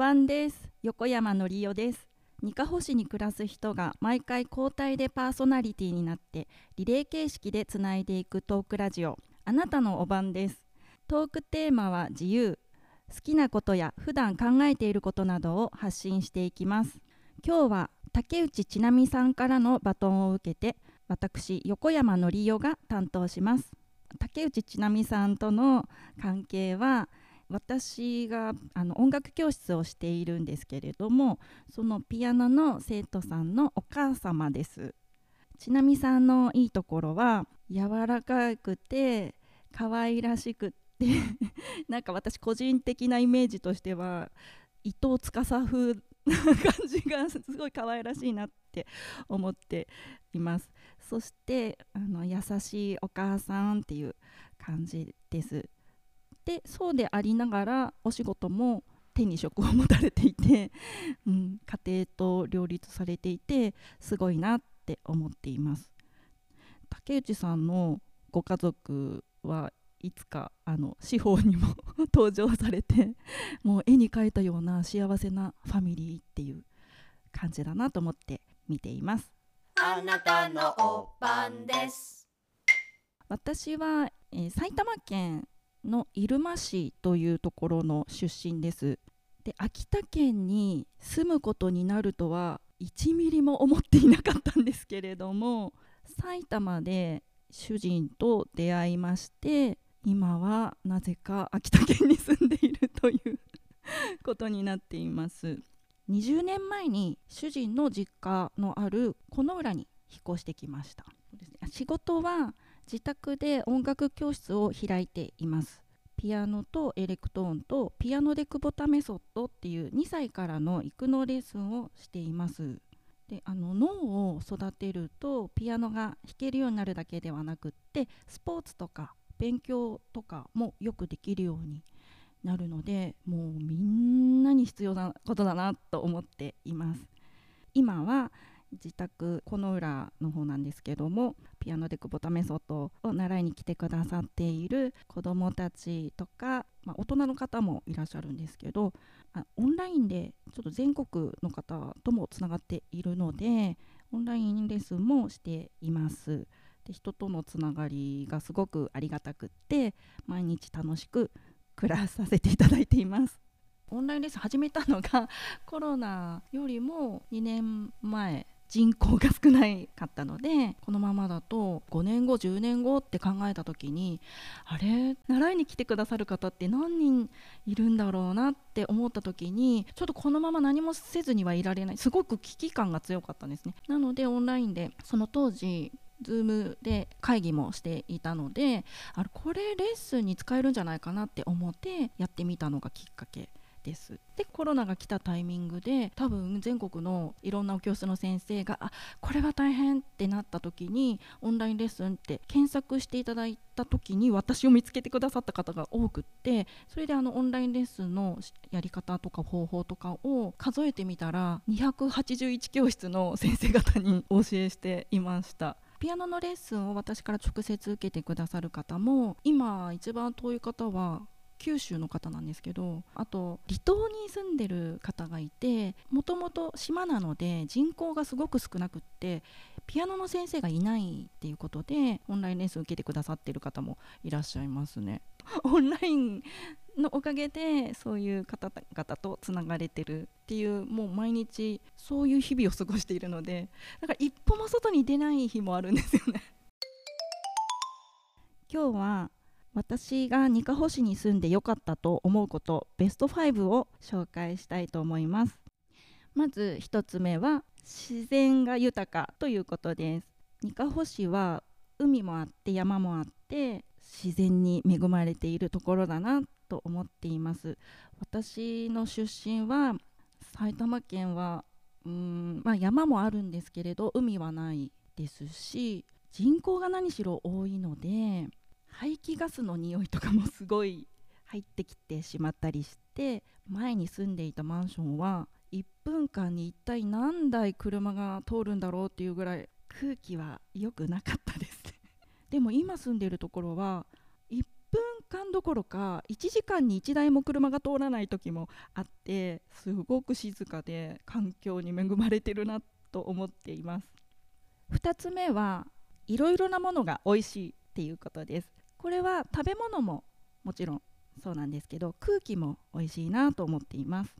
おばんです。横山のりおです。にかほ市に暮らす人が毎回交代でパーソナリティになってリレー形式でつないでいくトークラジオ。あなたのおばんです。トークテーマは自由。好きなことや普段考えていることなどを発信していきます。今日は竹内千奈美さんからのバトンを受けて私横山のりおが担当します。竹内千奈美さんとの関係は私があの音楽教室をしているんですけれどもそのピアノの生徒さんのお母様です。ちなみさんのいいところは柔らかくて可愛らしくって なんか私個人的なイメージとしては伊藤司風な感じがすごい可愛らしいなって 思っています。そしてあの優しいお母さんっていう感じです。でそうでありながらお仕事も手に職を持たれていて、うん、家庭と両立されていてすごいなって思っています。竹内さんのご家族はいつかあの司法にも 登場されてもう絵に描いたような幸せなファミリーっていう感じだなと思って見ています。あなたのおばんです。私は、えー、埼玉県の入間市というところの出身です。で秋田県に住むことになるとは1ミリも思っていなかったんですけれども埼玉で主人と出会いまして今はなぜか秋田県に住んでいるという ことになっています。20年前に主人の実家のあるこの浦に引っ越してきました。仕事は自宅で音楽教室を開いています。ピアノとエレクトーンとピアノで久保田メソッドっていう2歳からの育のレッスンをしています。であの脳を育てるとピアノが弾けるようになるだけではなくってスポーツとか勉強とかもよくできるようになるのでもうみんなに必要なことだなと思っています。今は自宅この裏の方なんですけどもピアノで久保田メソッドを習いに来てくださっている子どもたちとか、まあ、大人の方もいらっしゃるんですけどあオンラインでちょっと全国の方ともつながっているのでオンラインレッスンもしています。で人とのつながりがすごくありがたくって毎日楽しく暮らさせていただいています。オンラインレッスン始めたのがコロナよりも2年前人口が少ないかったのでこのままだと5年後10年後って考えた時にあれ？習いに来てくださる方って何人いるんだろうなって思った時にちょっとこのまま何もせずにはいられない。すごく危機感が強かったんですね。なのでオンラインでその当時 Zoom で会議もしていたのであれこれレッスンに使えるんじゃないかなって思ってやってみたのがきっかけ。ですでコロナが来たタイミングで多分全国のいろんなお教室の先生があこれは大変ってなった時にオンラインレッスンって検索していただいた時に私を見つけてくださった方が多くってそれであのオンラインレッスンのやり方とか方法とかを数えてみたら281教室の先生方にお教えしていました。ピアノのレッスンを私から直接受けてくださる方も今一番遠い方は九州の方なんですけどあと離島に住んでる方がいてもともと島なので人口がすごく少なくってピアノの先生がいないっていうことでオンラインレッスン受けてくださってる方もいらっしゃいますね。オンラインのおかげでそういう方々とつながれてるっていうもう毎日そういう日々を過ごしているのでだから一歩も外に出ない日もあるんですよね。今日は私がにかほ市に住んでよかったと思うことベスト5を紹介したいと思います。まず1つ目は自然が豊かということです。にかほ市は海もあって山もあって自然に恵まれているところだなと思っています。私の出身は埼玉県はうん、まあ、山もあるんですけれど海はないですし人口が何しろ多いので排気ガスの匂いとかもすごい入ってきてしまったりして前に住んでいたマンションは1分間に一体何台車が通るんだろうっていうぐらい空気は良くなかったです。でも今住んでいるところは1分間どころか1時間に1台も車が通らない時もあってすごく静かで環境に恵まれてるなと思っています。2つ目はいろいろなものが美味しいっていうことです。これは食べ物ももちろんそうなんですけど空気も美味しいなと思っています。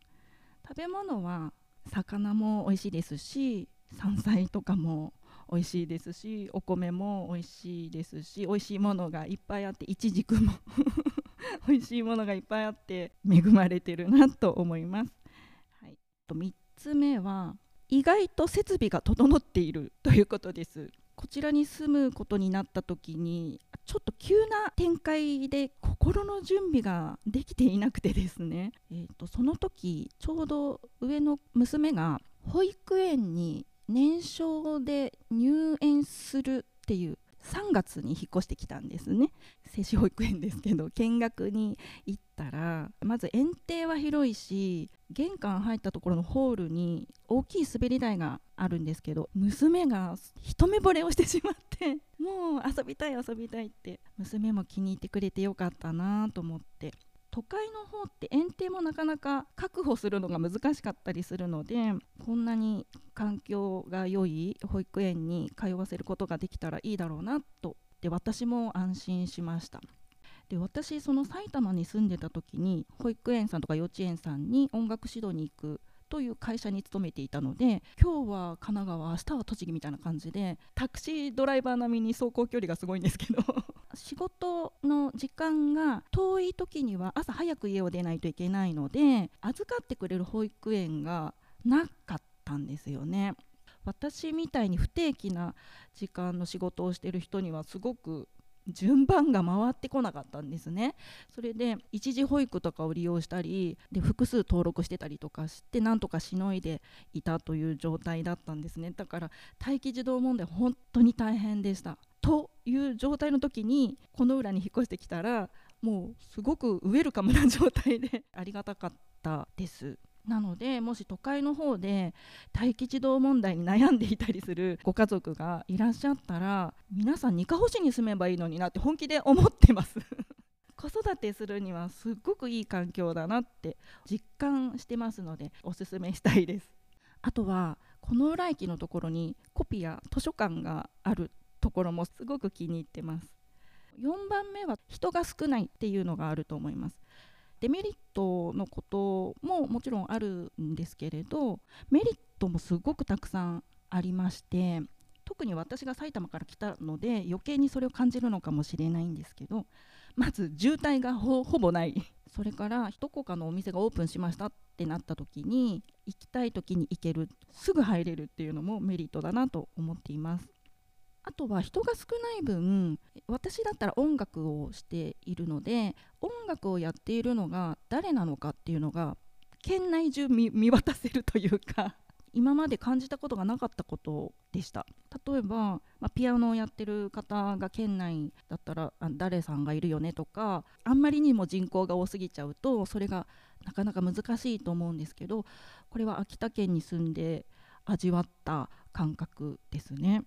食べ物は魚も美味しいですし山菜とかも美味しいですしお米も美味しいですし美味しいものがいっぱいあっていちじくも 美味しいものがいっぱいあって恵まれてるなと思います、はい、と3つ目は意外と設備が整っているということです。こちらに住むことになった時にちょっと急な展開で心の準備ができていなくてですね、えーと、その時ちょうど上の娘が保育園に年少で入園するっていう3月に引っ越してきたんですね。精子保育園ですけど見学に行ったらまず園庭は広いし玄関入ったところのホールに大きい滑り台があるんですけど娘が一目惚れをしてしまってもう遊びたい遊びたいって娘も気に入ってくれてよかったなと思って。都会の方って園庭もなかなか確保するのが難しかったりするのでこんなに環境が良い保育園に通わせることができたらいいだろうなと。で私も安心しました。で私その埼玉に住んでた時に保育園さんとか幼稚園さんに音楽指導に行くという会社に勤めていたので今日は神奈川明日は栃木みたいな感じでタクシードライバー並みに走行距離がすごいんですけど。仕事の時間が遠い時には朝早く家を出ないといけないので預かってくれる保育園がなかったんですよね。私みたいに不定期な時間の仕事をしてる人にはすごく順番が回ってこなかったんですね。それで一時保育とかを利用したりで複数登録してたりとかしてなんとかしのいでいたという状態だったんですね。だから待機児童問題本当に大変でした。という状態の時にこの裏に引っ越してきたらもうすごくウェルカムな状態でありがたかったです。なのでもし都会の方で待機児童問題に悩んでいたりするご家族がいらっしゃったら皆さんにかほしに住めばいいのになって本気で思ってます。子育てするにはすっごくいい環境だなって実感してますのでおすすめしたいです。あとはこの浦駅のところにコピア図書館があるところもすごく気に入ってます。4番目は人が少ないっていうのがあると思います。デメリットのことももちろんあるんですけれどメリットもすごくたくさんありまして特に私が埼玉から来たので余計にそれを感じるのかもしれないんですけどまず渋滞がほぼない。それからどこかのお店がオープンしましたってなった時に行きたい時に行けるすぐ入れるっていうのもメリットだなと思っています。あとは人が少ない分私だったら音楽をしているので音楽をやっているのが誰なのかっていうのが県内中 見渡せるというか今まで感じたことがなかったことでした例えば、まあ、ピアノをやってる方が県内だったら誰さんがいるよねとかあんまりにも人口が多すぎちゃうとそれがなかなか難しいと思うんですけどこれは秋田県に住んで味わった感覚ですね。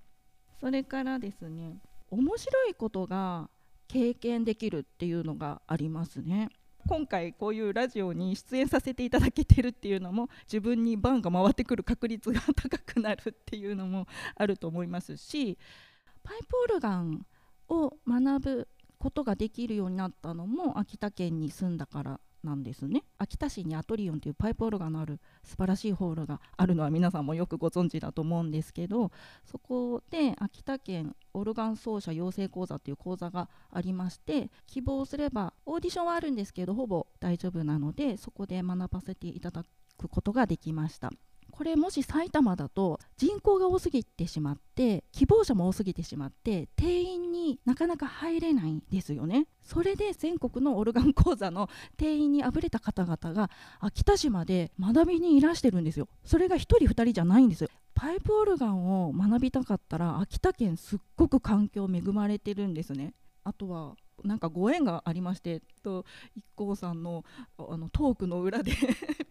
それからですね面白いことが経験できるっていうのがありますね。今回こういうラジオに出演させていただけてるっていうのも自分に番が回ってくる確率が高くなるっていうのもあると思いますしパイプオルガンを学ぶことができるようになったのも秋田県に住んだからなんですね秋田市にアトリオンというパイプオルガンのある素晴らしいホールがあるのは皆さんもよくご存知だと思うんですけどそこで秋田県オルガン奏者養成講座という講座がありまして希望すればオーディションはあるんですけどほぼ大丈夫なのでそこで学ばせていただくことができました。これもし埼玉だと人口が多すぎてしまって希望者も多すぎてしまって定員になかなか入れないんですよね。それで全国のオルガン講座の定員にあぶれた方々が秋田市まで学びにいらしてるんですよ。それが1人2人じゃないんですよ。パイプオルガンを学びたかったら秋田県すっごく環境恵まれてるんですね。あとはなんかご縁がありましてと IKKO さんのあのトークの裏で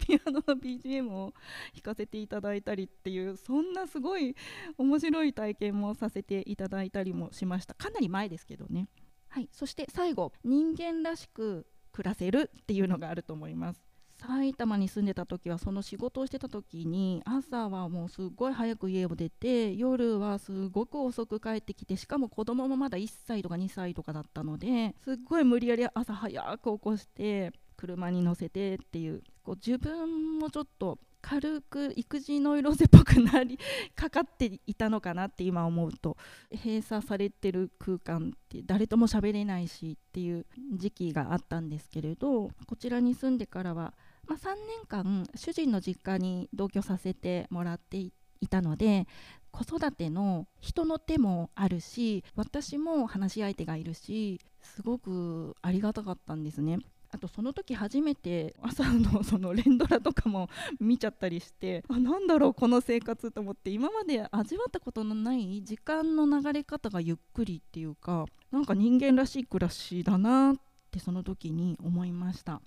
ピアノの BGM を弾かせていただいたりっていうそんなすごい面白い体験もさせていただいたりもしました。かなり前ですけどね。はい、そして最後人間らしく暮らせるっていうのがあると思います。埼玉に住んでた時はその仕事をしてた時に朝はもうすっごい早く家を出て夜はすごく遅く帰ってきてしかも子供もまだ1歳とか2歳とかだったのですっごい無理やり朝早く起こして車に乗せてっていうこう自分もちょっと軽く育児ノイローゼっぽくなりかかっていたのかなって今思うと閉鎖されてる空間って誰とも喋れないしっていう時期があったんですけれどこちらに住んでからはまあ、3年間主人の実家に同居させてもらっていたので子育ての人の手もあるし私も話し相手がいるしすごくありがたかったんですね。あとその時初めて朝のその連ドラとかも見ちゃったりしてあなんだろうこの生活と思って今まで味わったことのない時間の流れ方がゆっくりっていうかなんか人間らしい暮らしだなってその時に思いました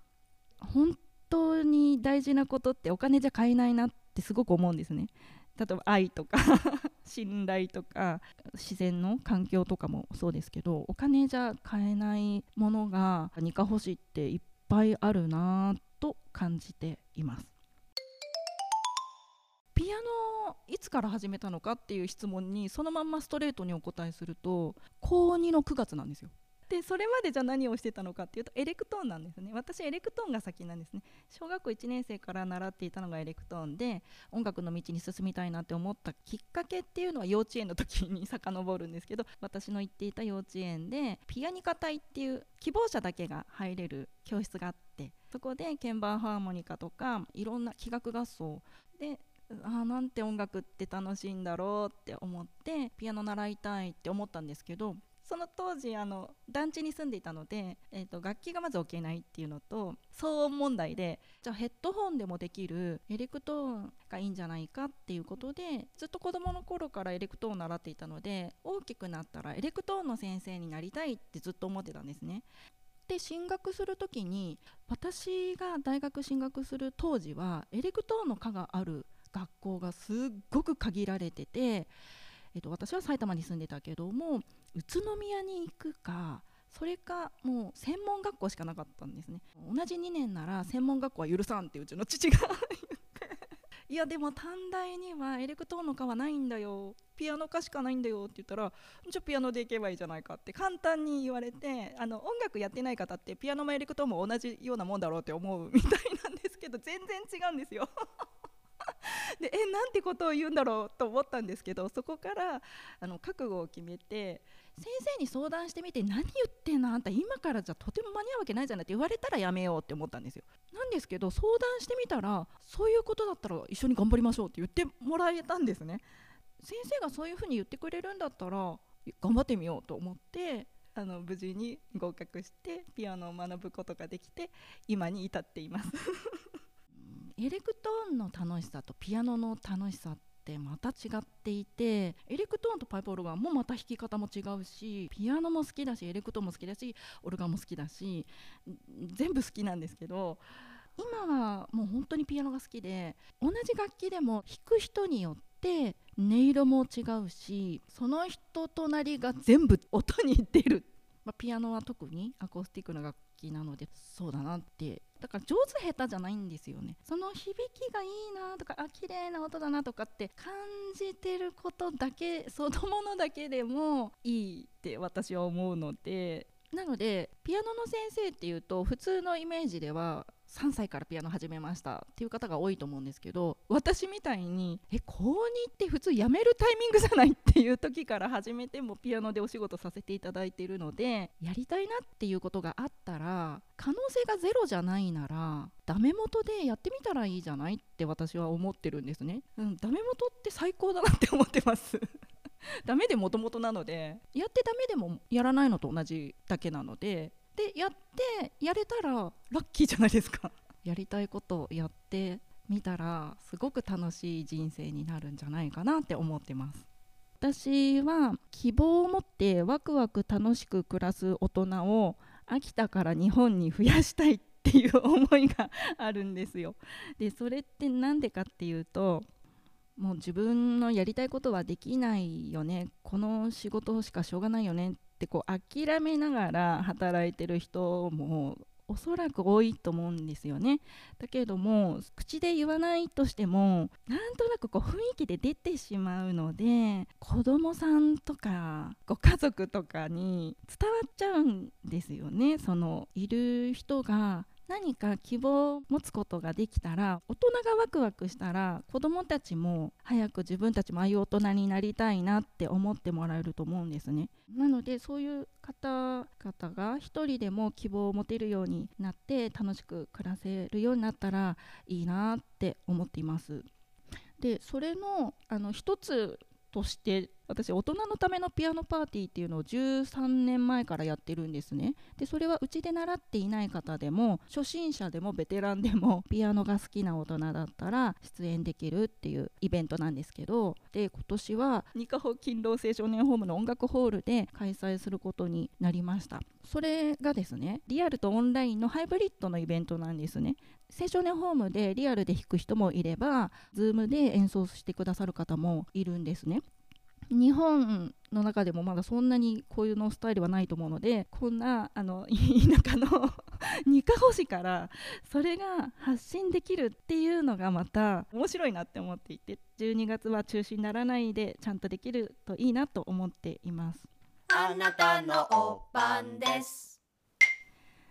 本当に大事なことってお金じゃ買えないなってすごく思うんですね。例えば愛とか 信頼とか自然の環境とかもそうですけどお金じゃ買えないものがニカ星っていっぱいあるなと感じています。ピアノいつから始めたのかっていう質問にそのまんまストレートにお答えすると高2の9月なんですよ。でそれまでじゃ何をしてたのかっていうとエレクトーンなんですね。私エレクトーンが先なんですね。小学校1年生から習っていたのがエレクトーンで音楽の道に進みたいなって思ったきっかけっていうのは幼稚園の時に遡るんですけど私の行っていた幼稚園でピアニカ隊っていう希望者だけが入れる教室があってそこで鍵盤ハーモニカとかいろんな器楽合奏であーなんて音楽って楽しいんだろうって思ってピアノ習いたいって思ったんですけどその当時あの団地に住んでいたので、えーと、楽器がまず置けないっていうのと騒音問題でじゃあヘッドホンでもできるエレクトーンがいいんじゃないかっていうことでずっと子どもの頃からエレクトーンを習っていたので大きくなったらエレクトーンの先生になりたいってずっと思ってたんですね。で進学する時に私が大学進学する当時はエレクトーンの科がある学校がすっごく限られててえっと、私は埼玉に住んでたけども宇都宮に行くかそれかもう専門学校しかなかったんですね。同じ2年なら専門学校は許さんってうちの父が いやでも短大にはエレクトーンの科はないんだよ。ピアノ科しかないんだよ。って言ったらじゃあピアノで行けばいいじゃないかって簡単に言われてあの音楽やってない方ってピアノもエレクトーンも同じようなもんだろうって思う みたいなんですけど全然違うんですよ。でえなんてことを言うんだろうと思ったんですけどそこからあの覚悟を決めて先生に相談してみて何言ってんの？あんた今からじゃとても間に合うわけないじゃないって言われたらやめようって思ったんですよ。なんですけど相談してみたらそういうことだったら一緒に頑張りましょうって言ってもらえたんですね。先生がそういうふうに言ってくれるんだったら頑張ってみようと思ってあの無事に合格してピアノを学ぶことができて今に至っています。エレクトーンの楽しさとピアノの楽しさってまた違っていてエレクトーンとパイプオルガンもまた弾き方も違うしピアノも好きだしエレクトーンも好きだしオルガンも好きだし全部好きなんですけど今はもう本当にピアノが好きで同じ楽器でも弾く人によって音色も違うしその人となりが全部音に出る、まあ、ピアノは特にアコースティックな楽器なのでそうだなってだから上手下手じゃないんですよね。その響きがいいなとかあ綺麗な音だなとかって感じてることだけそのものだけでもいいって私は思うので。なのでピアノの先生っていうと普通のイメージでは3歳からピアノ始めましたっていう方が多いと思うんですけど私みたいにえ高2って普通やめるタイミングじゃないっていう時から始めてもピアノでお仕事させていただいているのでやりたいなっていうことがあったら可能性がゼロじゃないならダメ元でやってみたらいいじゃないって私は思ってるんですね、うん、ダメ元って最高だなって思ってます。ダメでもともとなのでやってダメでもやらないのと同じだけなのででやってやれたらラッキーじゃないですか。やりたいことをやってみたらすごく楽しい人生になるんじゃないかなって思ってます。私は希望を持ってワクワク楽しく暮らす大人を秋田から日本に増やしたいっていう思いがあるんですよ。でそれって何でかっていうともう自分のやりたいことはできないよね。この仕事しかしょうがないよね。っってこう諦めながら働いてる人もおそらく多いと思うんですよね。だけども口で言わないとしてもなんとなくこう雰囲気で出てしまうので子供さんとかご家族とかに伝わっちゃうんですよね。そのいる人が何か希望を持つことができたら大人がワクワクしたら子どもたちも早く自分たちもああいう大人になりたいなって思ってもらえると思うんですね。なのでそういう方々が一人でも希望を持てるようになって楽しく暮らせるようになったらいいなって思っています。でそれのあの一つとして私大人のためのピアノパーティーっていうのを13年前からやってるんですね。でそれはうちで習っていない方でも初心者でもベテランでもピアノが好きな大人だったら出演できるっていうイベントなんですけど。で今年は二カ保勤労青少年ホームの音楽ホールで開催することになりました。それがですねリアルとオンラインのハイブリッドのイベントなんですね。青少年ホームでリアルで弾く人もいれば Zoom で演奏してくださる方もいるんですね。日本の中でもまだそんなにこういうのスタイルはないと思うのでこんなあの 田舎の二カ保市からそれが発信できるっていうのがまた面白いなって思っていて12月は中止にならないでちゃんとできるといいなと思っています。あなたのおばんです。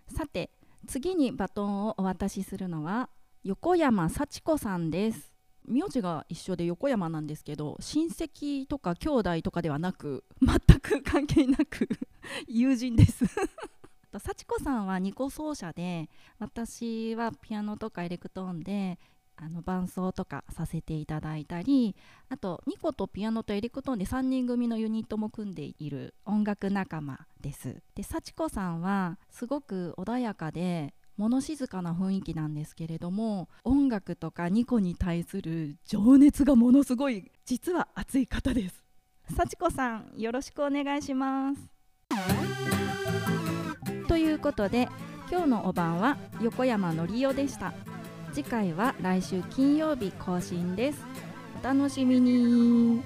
さて次にバトンをお渡しするのは横山幸子さんです名字が一緒で横山なんですけど親戚とか兄弟とかではなく全く関係なく 友人です。幸子さんは二胡奏者で私はピアノとかエレクトーンであの伴奏とかさせていただいたりあと二胡とピアノとエレクトーンで3人組のユニットも組んでいる音楽仲間です。で幸子さんはすごく穏やかで物静かな雰囲気なんですけれども音楽とか二胡に対する情熱がものすごい実は熱い方です。幸子さんよろしくお願いします。ということで今日のお晩は横山のりおでした。次回は来週金曜日更新です。お楽しみに